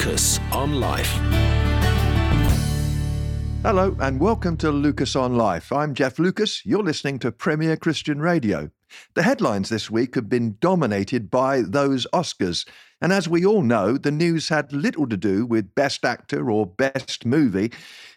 Lucas on Life. Hello, and welcome to Lucas on Life. I'm Jeff Lucas. You're listening to Premier Christian Radio. The headlines this week have been dominated by those Oscars. And as we all know, the news had little to do with Best Actor or Best Movie.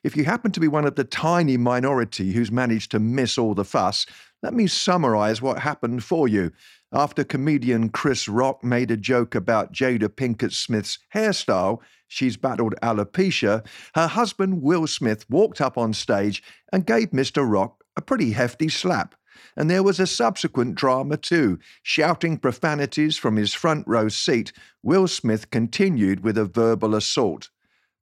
If you happen to be one of the tiny minority who's managed to miss all the fuss, let me summarize what happened for you. After comedian Chris Rock made a joke about Jada Pinkett Smith's hairstyle, she's battled alopecia, her husband Will Smith walked up on stage and gave Mr. Rock a pretty hefty slap. And there was a subsequent drama too. Shouting profanities from his front row seat, Will Smith continued with a verbal assault.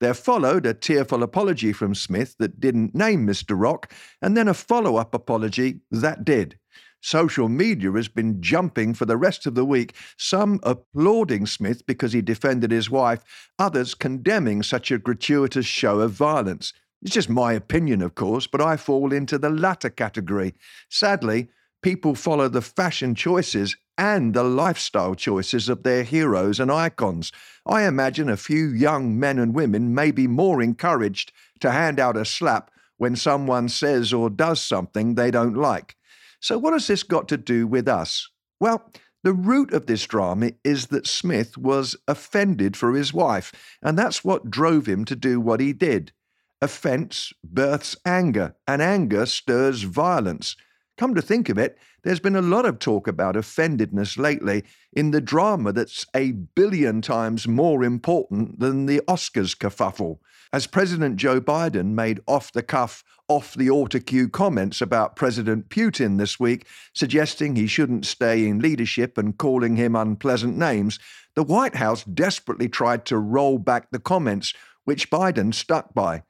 There followed a tearful apology from Smith that didn't name Mr. Rock, and then a follow up apology that did. Social media has been jumping for the rest of the week, some applauding Smith because he defended his wife, others condemning such a gratuitous show of violence. It's just my opinion, of course, but I fall into the latter category. Sadly, people follow the fashion choices and the lifestyle choices of their heroes and icons. I imagine a few young men and women may be more encouraged to hand out a slap when someone says or does something they don't like. So, what has this got to do with us? Well, the root of this drama is that Smith was offended for his wife, and that's what drove him to do what he did. Offence births anger, and anger stirs violence. Come to think of it, there's been a lot of talk about offendedness lately in the drama that's a billion times more important than the Oscars kerfuffle. As President Joe Biden made off the cuff, off the autocue comments about President Putin this week, suggesting he shouldn't stay in leadership and calling him unpleasant names, the White House desperately tried to roll back the comments, which Biden stuck by.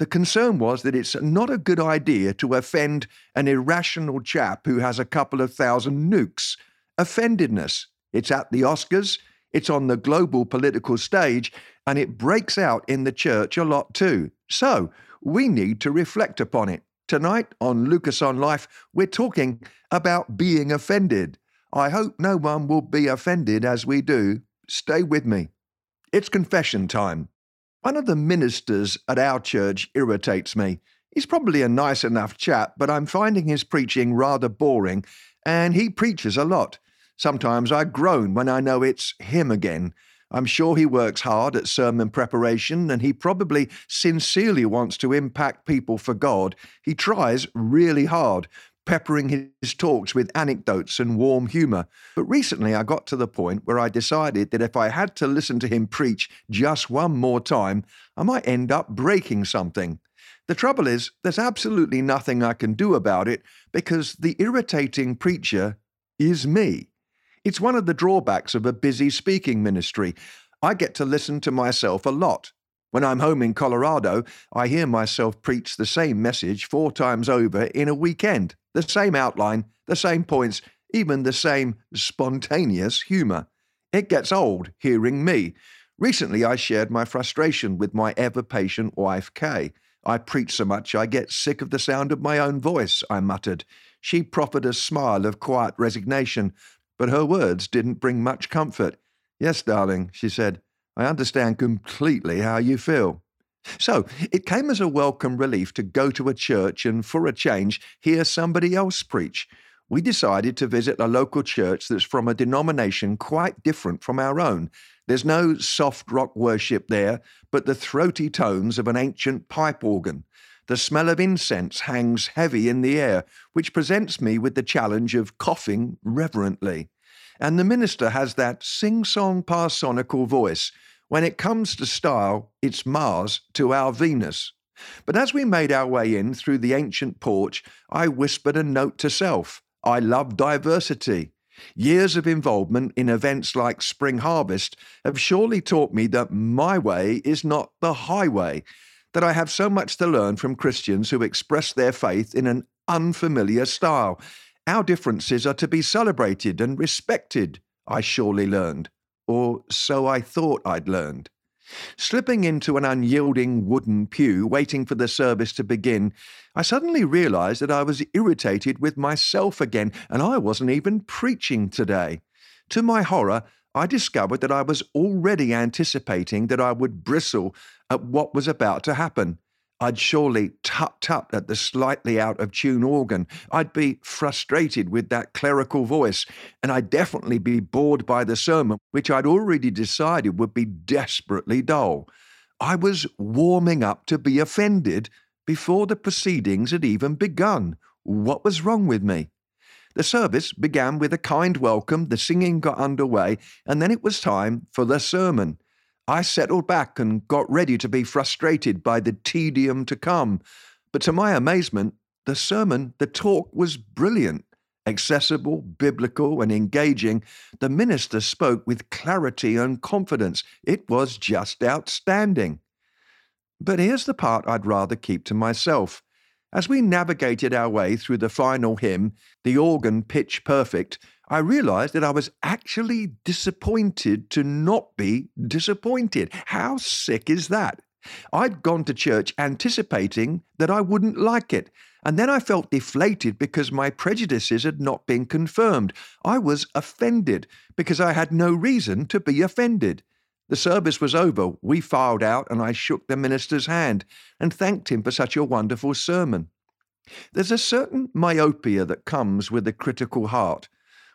The concern was that it's not a good idea to offend an irrational chap who has a couple of thousand nukes. Offendedness. It's at the Oscars, it's on the global political stage, and it breaks out in the church a lot too. So, we need to reflect upon it. Tonight on Lucas on Life, we're talking about being offended. I hope no one will be offended as we do. Stay with me. It's confession time. One of the ministers at our church irritates me. He's probably a nice enough chap, but I'm finding his preaching rather boring, and he preaches a lot. Sometimes I groan when I know it's him again. I'm sure he works hard at sermon preparation, and he probably sincerely wants to impact people for God. He tries really hard, peppering his talks with anecdotes and warm humour. But recently I got to the point where I decided that if I had to listen to him preach just one more time, I might end up breaking something. The trouble is, there's absolutely nothing I can do about it because the irritating preacher is me. It's one of the drawbacks of a busy speaking ministry. I get to listen to myself a lot. When I'm home in Colorado, I hear myself preach the same message four times over in a weekend the same outline, the same points, even the same spontaneous humour. It gets old hearing me. Recently, I shared my frustration with my ever patient wife, Kay. I preach so much I get sick of the sound of my own voice, I muttered. She proffered a smile of quiet resignation, but her words didn't bring much comfort. Yes, darling, she said, I understand completely how you feel. So it came as a welcome relief to go to a church and, for a change, hear somebody else preach. We decided to visit a local church that's from a denomination quite different from our own. There's no soft rock worship there, but the throaty tones of an ancient pipe organ. The smell of incense hangs heavy in the air, which presents me with the challenge of coughing reverently. And the minister has that sing song parsonical voice when it comes to style, it's Mars to our Venus. But as we made our way in through the ancient porch, I whispered a note to self. I love diversity. Years of involvement in events like Spring Harvest have surely taught me that my way is not the highway, that I have so much to learn from Christians who express their faith in an unfamiliar style. Our differences are to be celebrated and respected, I surely learned or so I thought I'd learned. Slipping into an unyielding wooden pew, waiting for the service to begin, I suddenly realized that I was irritated with myself again, and I wasn't even preaching today. To my horror, I discovered that I was already anticipating that I would bristle at what was about to happen. I'd surely tut tut at the slightly out of tune organ. I'd be frustrated with that clerical voice, and I'd definitely be bored by the sermon, which I'd already decided would be desperately dull. I was warming up to be offended before the proceedings had even begun. What was wrong with me? The service began with a kind welcome, the singing got underway, and then it was time for the sermon. I settled back and got ready to be frustrated by the tedium to come. But to my amazement, the sermon, the talk was brilliant. Accessible, biblical, and engaging, the minister spoke with clarity and confidence. It was just outstanding. But here's the part I'd rather keep to myself. As we navigated our way through the final hymn, the organ pitch perfect, I realized that I was actually disappointed to not be disappointed. How sick is that? I'd gone to church anticipating that I wouldn't like it, and then I felt deflated because my prejudices had not been confirmed. I was offended because I had no reason to be offended. The service was over. We filed out, and I shook the minister's hand and thanked him for such a wonderful sermon. There's a certain myopia that comes with a critical heart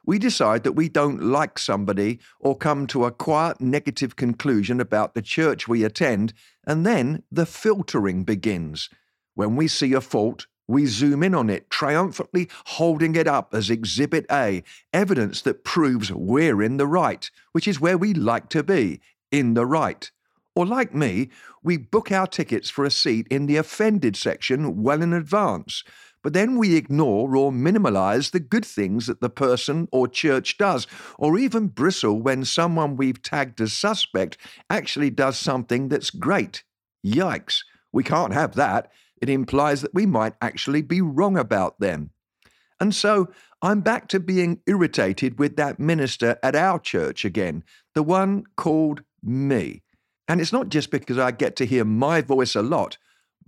we decide that we don't like somebody or come to a quiet negative conclusion about the church we attend, and then the filtering begins. When we see a fault, we zoom in on it, triumphantly holding it up as Exhibit A, evidence that proves we're in the right, which is where we like to be, in the right. Or, like me, we book our tickets for a seat in the offended section well in advance, but then we ignore or minimize the good things that the person or church does, or even bristle when someone we've tagged as suspect actually does something that's great. Yikes, we can't have that. It implies that we might actually be wrong about them. And so I'm back to being irritated with that minister at our church again, the one called me. And it's not just because I get to hear my voice a lot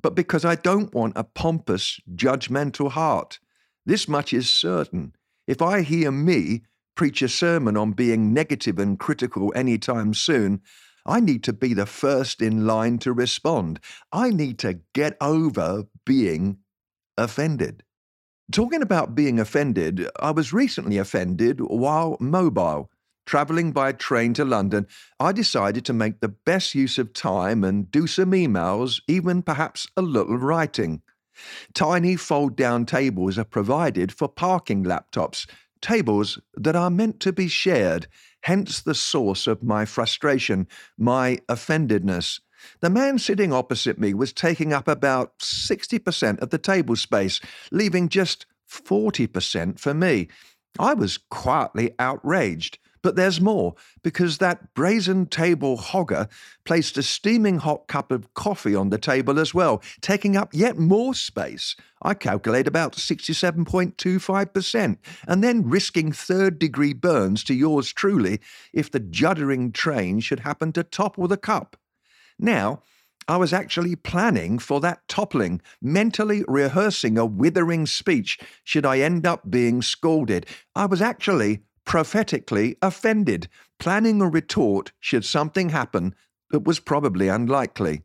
but because I don't want a pompous, judgmental heart. This much is certain. If I hear me preach a sermon on being negative and critical any time soon, I need to be the first in line to respond. I need to get over being offended. Talking about being offended, I was recently offended while mobile. Travelling by train to London, I decided to make the best use of time and do some emails, even perhaps a little writing. Tiny fold down tables are provided for parking laptops, tables that are meant to be shared, hence the source of my frustration, my offendedness. The man sitting opposite me was taking up about 60% of the table space, leaving just 40% for me. I was quietly outraged. But there's more, because that brazen table hogger placed a steaming hot cup of coffee on the table as well, taking up yet more space. I calculate about 67.25%, and then risking third degree burns to yours truly if the juddering train should happen to topple the cup. Now, I was actually planning for that toppling, mentally rehearsing a withering speech should I end up being scalded. I was actually prophetically offended, planning a retort should something happen that was probably unlikely.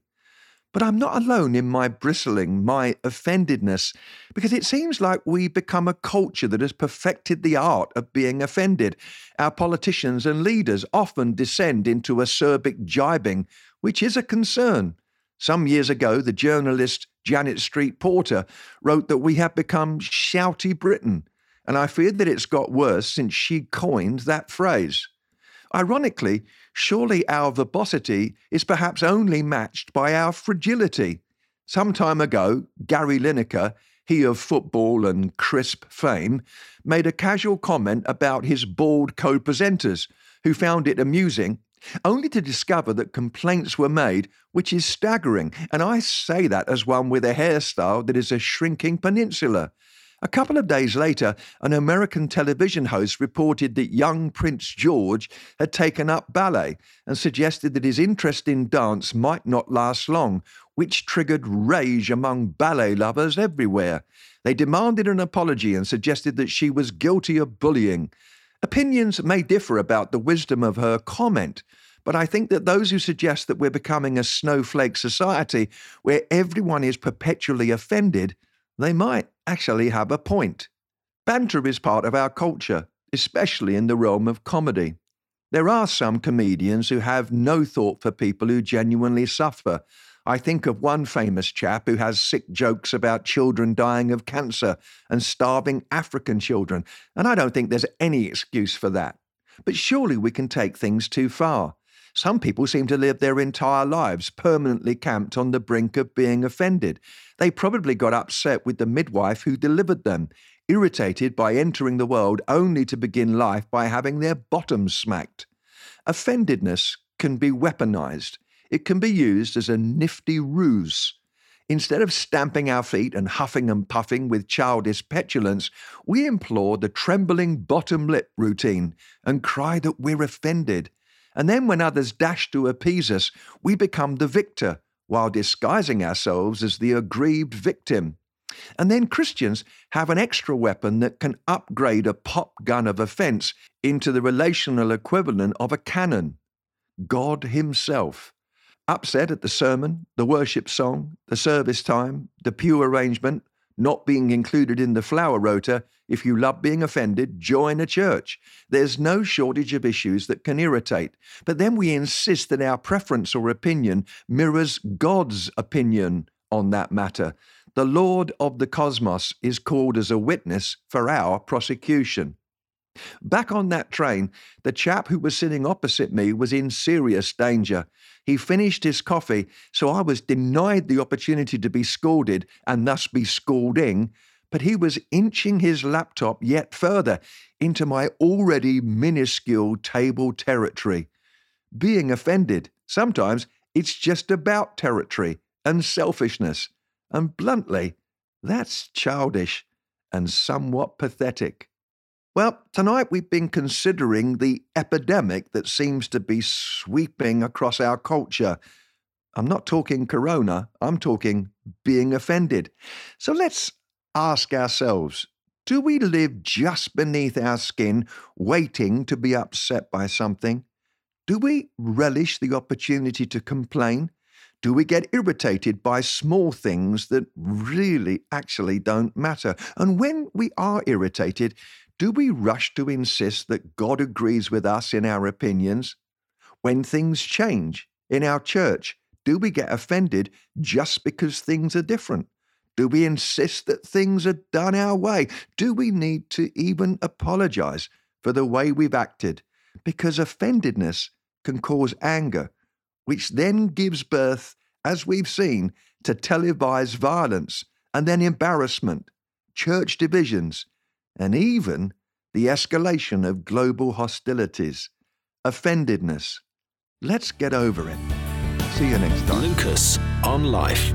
But I'm not alone in my bristling, my offendedness, because it seems like we've become a culture that has perfected the art of being offended. Our politicians and leaders often descend into acerbic jibing, which is a concern. Some years ago, the journalist Janet Street Porter wrote that we have become shouty Britain, and I fear that it's got worse since she coined that phrase. Ironically, surely our verbosity is perhaps only matched by our fragility. Some time ago, Gary Lineker, he of football and crisp fame, made a casual comment about his bald co presenters, who found it amusing, only to discover that complaints were made, which is staggering, and I say that as one with a hairstyle that is a shrinking peninsula. A couple of days later, an American television host reported that young Prince George had taken up ballet and suggested that his interest in dance might not last long, which triggered rage among ballet lovers everywhere. They demanded an apology and suggested that she was guilty of bullying. Opinions may differ about the wisdom of her comment, but I think that those who suggest that we're becoming a snowflake society where everyone is perpetually offended, they might actually have a point. Banter is part of our culture, especially in the realm of comedy. There are some comedians who have no thought for people who genuinely suffer. I think of one famous chap who has sick jokes about children dying of cancer and starving African children, and I don't think there's any excuse for that. But surely we can take things too far. Some people seem to live their entire lives permanently camped on the brink of being offended. They probably got upset with the midwife who delivered them, irritated by entering the world only to begin life by having their bottoms smacked. Offendedness can be weaponized. It can be used as a nifty ruse. Instead of stamping our feet and huffing and puffing with childish petulance, we implore the trembling bottom lip routine and cry that we're offended. And then when others dash to appease us, we become the victor while disguising ourselves as the aggrieved victim. And then Christians have an extra weapon that can upgrade a pop gun of offense into the relational equivalent of a cannon God Himself. Upset at the sermon, the worship song, the service time, the pew arrangement, not being included in the flower rota, if you love being offended, join a church. There's no shortage of issues that can irritate. But then we insist that our preference or opinion mirrors God's opinion on that matter. The Lord of the cosmos is called as a witness for our prosecution. Back on that train, the chap who was sitting opposite me was in serious danger. He finished his coffee, so I was denied the opportunity to be scolded and thus be scolding, but he was inching his laptop yet further into my already minuscule table territory. Being offended, sometimes it's just about territory and selfishness. And bluntly, that's childish and somewhat pathetic. Well, tonight we've been considering the epidemic that seems to be sweeping across our culture. I'm not talking corona, I'm talking being offended. So let's ask ourselves do we live just beneath our skin, waiting to be upset by something? Do we relish the opportunity to complain? Do we get irritated by small things that really actually don't matter? And when we are irritated, do we rush to insist that God agrees with us in our opinions? When things change in our church, do we get offended just because things are different? Do we insist that things are done our way? Do we need to even apologize for the way we've acted? Because offendedness can cause anger which then gives birth, as we've seen, to televised violence and then embarrassment, church divisions, and even the escalation of global hostilities, offendedness. Let's get over it. See you next time. Lucas on Life.